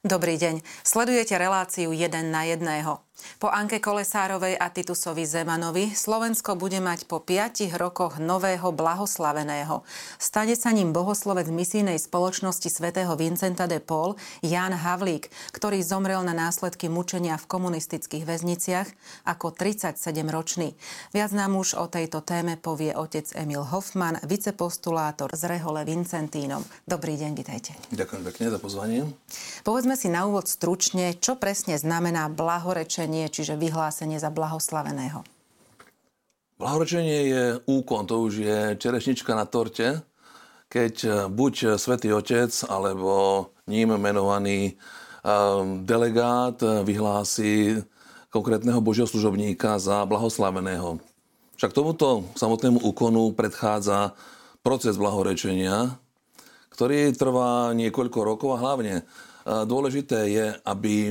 Dobrý deň. Sledujete reláciu 1 na 1. Po Anke Kolesárovej a Titusovi Zemanovi Slovensko bude mať po 5 rokoch nového blahoslaveného. Stane sa ním bohoslovec misijnej spoločnosti svätého Vincenta de Paul Jan Havlík, ktorý zomrel na následky mučenia v komunistických väzniciach ako 37-ročný. Viac nám už o tejto téme povie otec Emil Hoffman, vicepostulátor z Rehole Vincentínom. Dobrý deň, vitajte. Ďakujem pekne za pozvanie. Povedzme si na úvod stručne, čo presne znamená blahorečenie, čiže vyhlásenie za blahoslaveného. Blahorečenie je úkon, to už je čerešnička na torte, keď buď Svetý Otec alebo ním menovaný ehm, delegát vyhlási konkrétneho Božieho služobníka za blahoslaveného. Však tomuto samotnému úkonu predchádza proces blahorečenia, ktorý trvá niekoľko rokov a hlavne Dôležité je, aby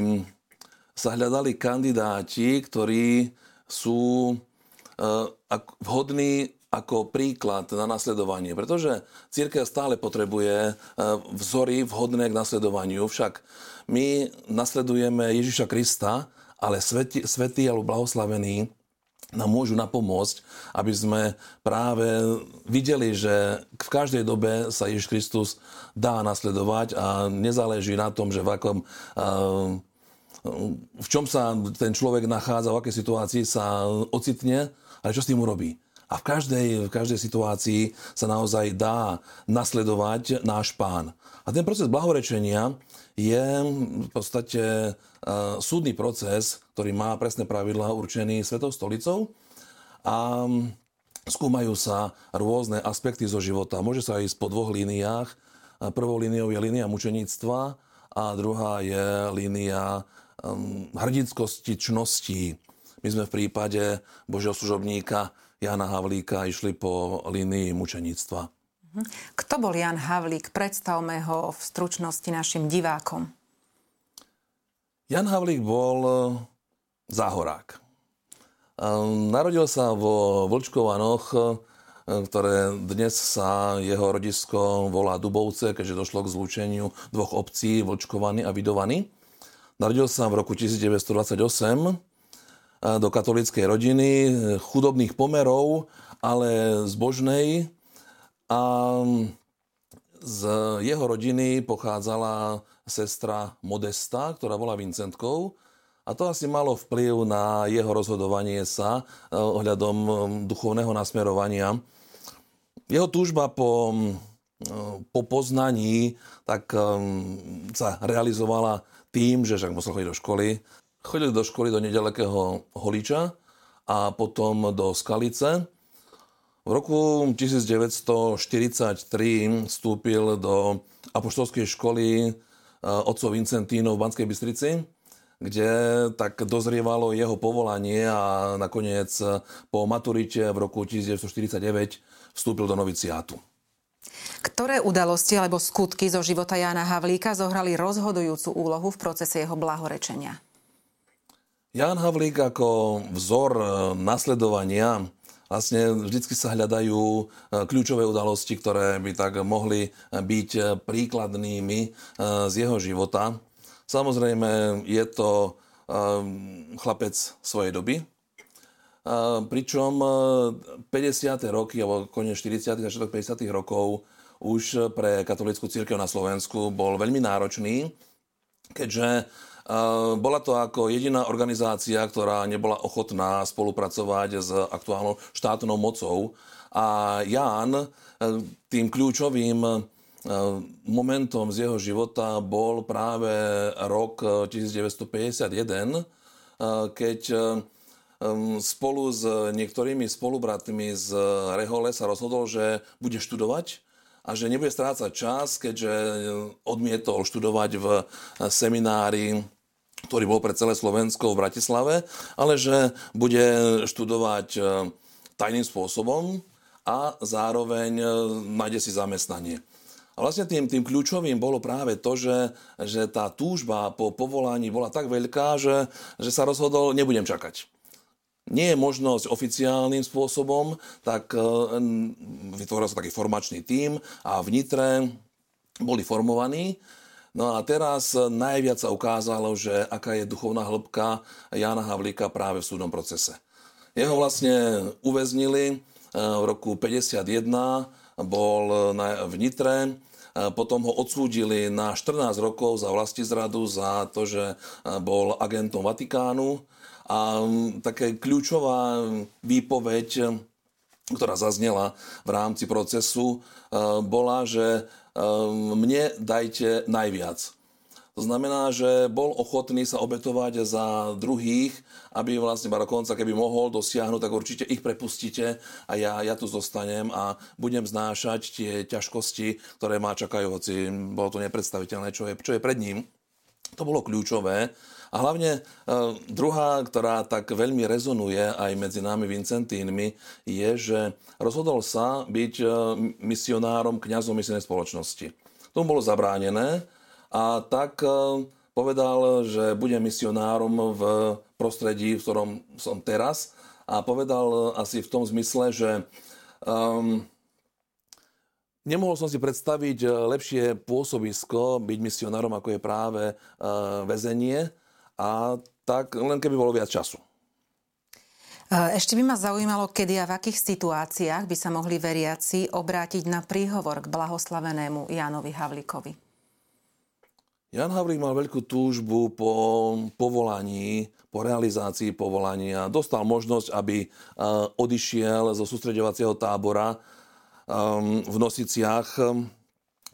sa hľadali kandidáti, ktorí sú e, vhodní ako príklad na nasledovanie. Pretože církev stále potrebuje e, vzory vhodné k nasledovaniu. Však my nasledujeme Ježiša Krista, ale svetý, svetý alebo blahoslavený nám môžu napomôcť, aby sme práve videli, že v každej dobe sa Ježiš Kristus dá nasledovať a nezáleží na tom, že v akom v čom sa ten človek nachádza, v akej situácii sa ocitne, ale čo s tým urobí. A v každej, v každej situácii sa naozaj dá nasledovať náš pán. A ten proces blahorečenia je v podstate súdny proces, ktorý má presné pravidlá určený Svetou stolicou a skúmajú sa rôzne aspekty zo života. Môže sa ísť po dvoch líniách. Prvou líniou je línia mučeníctva a druhá je línia um, hrdinskosti, čnosti. My sme v prípade Božieho služobníka Jana Havlíka išli po línii mučeníctva. Mhm. Kto bol Jan Havlík? Predstavme ho v stručnosti našim divákom. Jan Havlík bol e, záhorák. Narodil sa vo Vlčkovanoch, ktoré dnes sa jeho rodisko volá Dubovce, keďže došlo k zlúčeniu dvoch obcí, Vlčkovany a Vidovany. Narodil sa v roku 1928 do katolíckej rodiny, chudobných pomerov, ale zbožnej, a z jeho rodiny pochádzala sestra Modesta, ktorá bola Vincentkou. A to asi malo vplyv na jeho rozhodovanie sa eh, ohľadom eh, duchovného nasmerovania. Jeho túžba po, eh, po poznaní tak sa realizovala tým, že však musel chodiť do školy. Chodili do školy do nedalekého Holiča a potom do Skalice v roku 1943 vstúpil do apoštolskej školy eh, otcov Vincentínov v Banskej Bystrici, kde tak dozrievalo jeho povolanie a nakoniec po maturite v roku 1949 vstúpil do noviciátu. Ktoré udalosti alebo skutky zo života Jána Havlíka zohrali rozhodujúcu úlohu v procese jeho blahorečenia? Ján Havlík ako vzor eh, nasledovania vlastne vždycky sa hľadajú e, kľúčové udalosti, ktoré by tak mohli byť príkladnými e, z jeho života. Samozrejme, je to e, chlapec svojej doby, pričom 50. roky, alebo koniec 40. a 50. rokov už pre katolickú církev na Slovensku bol veľmi náročný, keďže bola to ako jediná organizácia, ktorá nebola ochotná spolupracovať s aktuálnou štátnou mocou. A Ján e, tým kľúčovým e, momentom z jeho života bol práve rok 1951, e, keď spolu s niektorými spolubratmi z Rehole sa rozhodol, že bude študovať a že nebude strácať čas, keďže odmietol študovať v seminári ktorý bol pre celé Slovensko v Bratislave, ale že bude študovať e, tajným spôsobom a zároveň e, nájde si zamestnanie. A vlastne tým, tým kľúčovým bolo práve to, že, že tá túžba po povolaní bola tak veľká, že, že sa rozhodol, nebudem čakať. Nie je možnosť oficiálnym spôsobom, tak e, vytvoril sa taký formačný tím a v Nitre boli formovaní No a teraz najviac sa ukázalo, že aká je duchovná hĺbka Jana Havlíka práve v súdnom procese. Jeho vlastne uväznili v roku 51, bol v Nitre, potom ho odsúdili na 14 rokov za vlastizradu, za to, že bol agentom Vatikánu. A také kľúčová výpoveď, ktorá zaznela v rámci procesu, bola, že mne dajte najviac. To znamená, že bol ochotný sa obetovať za druhých, aby vlastne dokonca, keby mohol dosiahnuť, tak určite ich prepustíte a ja, ja tu zostanem a budem znášať tie ťažkosti, ktoré ma čakajú, hoci bolo to nepredstaviteľné, čo je, čo je pred ním. To bolo kľúčové. A hlavne e, druhá, ktorá tak veľmi rezonuje aj medzi nami Vincentínmi, je, že rozhodol sa byť e, misionárom kňazom misijnej spoločnosti. Tomu bolo zabránené, a tak e, povedal, že bude misionárom v prostredí, v ktorom som teraz a povedal asi v tom zmysle, že um, nemohol som si predstaviť lepšie pôsobisko byť misionárom, ako je práve uh, väzenie a tak len keby bolo viac času. E, ešte by ma zaujímalo, kedy a v akých situáciách by sa mohli veriaci obrátiť na príhovor k blahoslavenému Jánovi Havlíkovi. Jan Havlík mal veľkú túžbu po povolaní, po realizácii povolania. Dostal možnosť, aby e, odišiel zo sústredovacieho tábora e, v Nosiciach,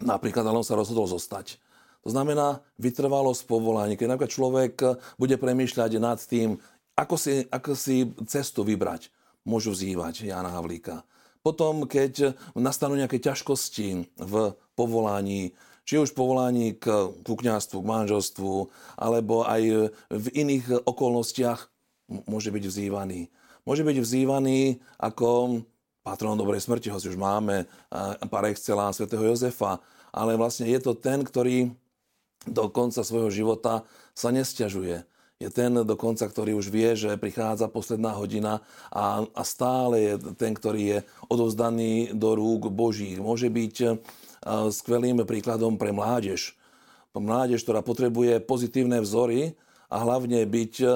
napríklad, ale on sa rozhodol zostať. To znamená vytrvalosť povolaní. Keď napríklad človek bude premýšľať nad tým, ako si, ako si cestu vybrať, môžu vzývať Jana Havlíka. Potom, keď nastanú nejaké ťažkosti v povolaní, či už povolaní k, k kniazstvu, k manželstvu, alebo aj v iných okolnostiach môže byť vzývaný. Môže byť vzývaný ako patron dobrej smrti, hoci už máme par excellence svätého Jozefa, ale vlastne je to ten, ktorý do konca svojho života sa nestiažuje. Je ten dokonca, ktorý už vie, že prichádza posledná hodina a, a stále je ten, ktorý je odovzdaný do rúk Božích. Môže byť skvelým príkladom pre mládež. Mládež, ktorá potrebuje pozitívne vzory a hlavne byť e,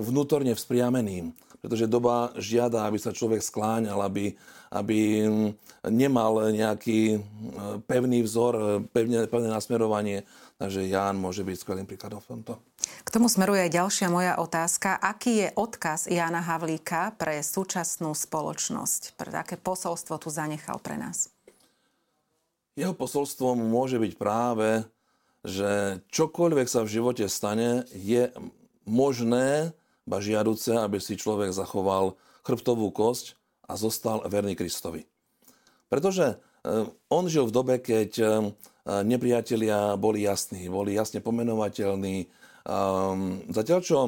vnútorne vzpriameným. Pretože doba žiada, aby sa človek skláňal, aby, aby nemal nejaký e, pevný vzor, e, pevne, pevné nasmerovanie. Takže Ján môže byť skvelým príkladom v tomto. K tomu smeruje aj ďalšia moja otázka. Aký je odkaz Jána Havlíka pre súčasnú spoločnosť? Pre aké posolstvo tu zanechal pre nás? Jeho posolstvom môže byť práve, že čokoľvek sa v živote stane, je možné, ba žiaduce, aby si človek zachoval chrbtovú kosť a zostal verný Kristovi. Pretože e, on žil v dobe, keď e, nepriatelia boli jasní, boli jasne pomenovateľní. Ehm, zatiaľ čo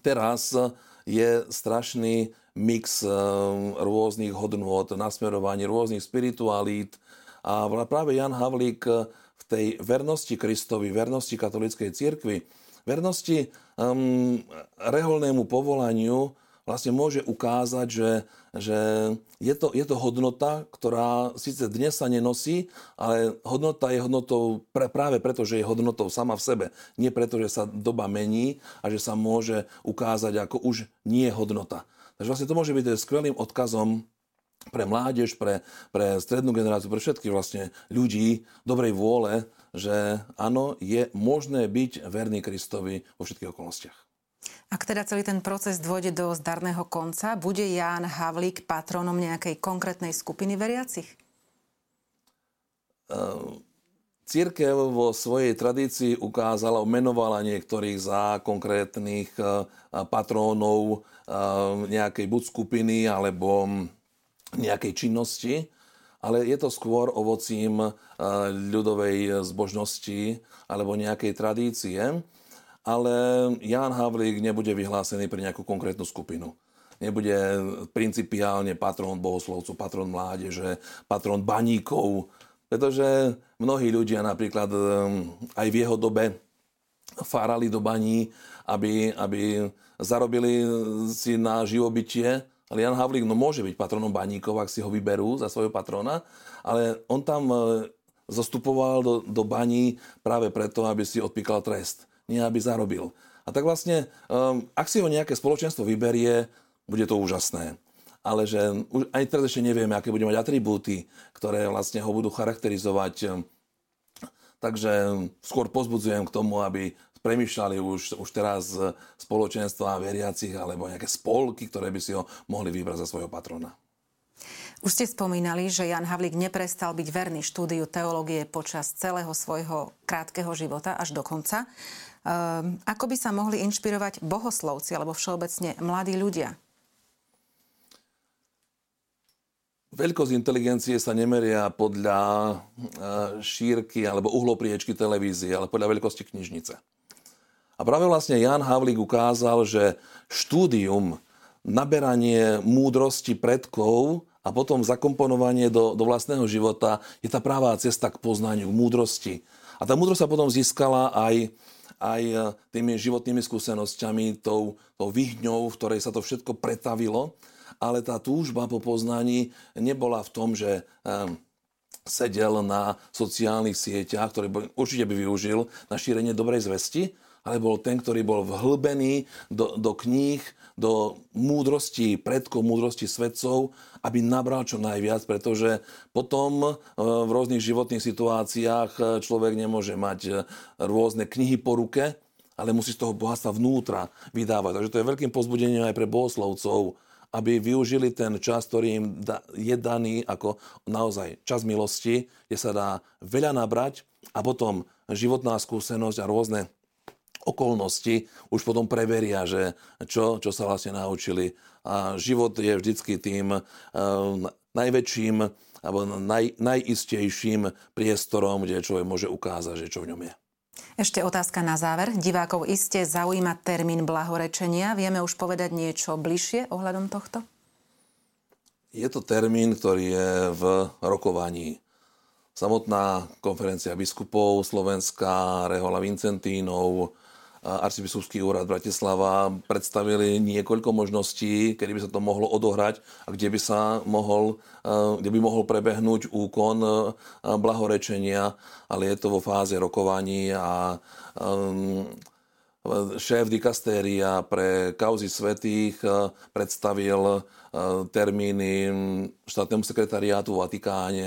teraz je strašný mix e, rôznych hodnôt, nasmerovaní rôznych spiritualít, a práve Jan Havlík eh, v tej vernosti Kristovi, vernosti katolíckej cirkvi, vernosti um, reholnému povolaniu vlastne môže ukázať, že, že je, to, je to hodnota, ktorá síce dnes sa nenosí, ale hodnota je hodnotou pre, práve preto, že je hodnotou sama v sebe. Nie preto, že sa doba mení a že sa môže ukázať ako už nie hodnota. Takže vlastne to môže byť skvelým odkazom pre mládež, pre, pre strednú generáciu, pre všetkých vlastne ľudí dobrej vôle, že áno, je možné byť verný Kristovi vo všetkých okolnostiach. Ak teda celý ten proces dôjde do zdarného konca, bude Ján Havlík patronom nejakej konkrétnej skupiny veriacich? Uh, církev vo svojej tradícii ukázala, menovala niektorých za konkrétnych uh, patrónov uh, nejakej buď skupiny alebo nejakej činnosti, ale je to skôr ovocím eh, ľudovej zbožnosti alebo nejakej tradície. Ale Ján Havlík nebude vyhlásený pre nejakú konkrétnu skupinu. Nebude principiálne patron bohoslovcov, patron mládeže, patron baníkov, pretože mnohí ľudia napríklad eh, aj v jeho dobe fárali do baní, aby, aby zarobili si na živobytie ale Jan Havlík no, môže byť patronom baníkov, ak si ho vyberú za svojho patrona, ale on tam e, zostupoval do, do baní práve preto, aby si odpíkal trest, nie aby zarobil. A tak vlastne, um, ak si ho nejaké spoločenstvo vyberie, bude to úžasné. Ale že už aj teraz ešte nevieme, aké bude mať atribúty, ktoré vlastne ho budú charakterizovať. Takže skôr pozbudzujem k tomu, aby premyšľali už, už teraz spoločenstva veriacich alebo nejaké spolky, ktoré by si ho mohli vybrať za svojho patrona. Už ste spomínali, že Jan Havlík neprestal byť verný štúdiu teológie počas celého svojho krátkeho života až do konca. Ehm, ako by sa mohli inšpirovať bohoslovci alebo všeobecne mladí ľudia? Veľkosť inteligencie sa nemeria podľa e, šírky alebo uhlopriečky televízie, ale podľa veľkosti knižnice. A práve vlastne Jan Havlík ukázal, že štúdium, naberanie múdrosti predkov a potom zakomponovanie do, do vlastného života je tá pravá cesta k poznaniu, k múdrosti. A tá múdrosť sa potom získala aj, aj tými životnými skúsenosťami, tou, tou vyhňou, v ktorej sa to všetko pretavilo. Ale tá túžba po poznaní nebola v tom, že um, sedel na sociálnych sieťach, ktoré určite by využil na šírenie dobrej zvesti, ale bol ten, ktorý bol vhlbený do, do kníh, do múdrosti predkov, múdrosti svedcov, aby nabral čo najviac, pretože potom e, v rôznych životných situáciách e, človek nemôže mať e, rôzne knihy po ruke, ale musí z toho bohatstva vnútra vydávať. Takže to je veľkým pozbudením aj pre bohoslovcov, aby využili ten čas, ktorý im je daný ako naozaj čas milosti, kde sa dá veľa nabrať a potom životná skúsenosť a rôzne okolnosti už potom preveria, že čo, čo sa vlastne naučili. A život je vždycky tým uh, najväčším alebo naj, najistejším priestorom, kde človek môže ukázať, že čo v ňom je. Ešte otázka na záver. Divákov iste zaujíma termín blahorečenia. Vieme už povedať niečo bližšie ohľadom tohto? Je to termín, ktorý je v rokovaní. Samotná konferencia biskupov Slovenska, Rehola Vincentínov, arcibiskupský úrad Bratislava predstavili niekoľko možností, kedy by sa to mohlo odohrať a kde by sa mohol, kde by mohol prebehnúť úkon blahorečenia, ale je to vo fáze rokovaní a šéf dikastéria pre kauzy svetých predstavil termíny štátnemu sekretariátu v Vatikáne,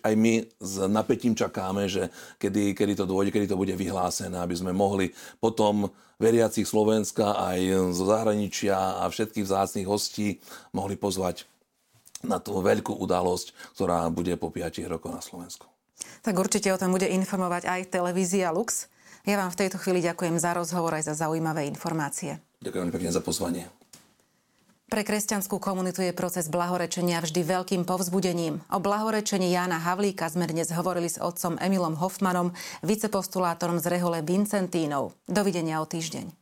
aj my s napätím čakáme, že kedy, kedy to dôjde, kedy to bude vyhlásené, aby sme mohli potom veriacich Slovenska aj zo zahraničia a všetkých vzácných hostí mohli pozvať na tú veľkú udalosť, ktorá bude po 5 rokoch na Slovensku. Tak určite o tom bude informovať aj televízia Lux. Ja vám v tejto chvíli ďakujem za rozhovor aj za zaujímavé informácie. Ďakujem pekne za pozvanie. Pre kresťanskú komunitu je proces blahorečenia vždy veľkým povzbudením. O blahorečení Jána Havlíka sme dnes hovorili s otcom Emilom Hoffmanom, vicepostulátorom z Rehole Vincentínov. Dovidenia o týždeň.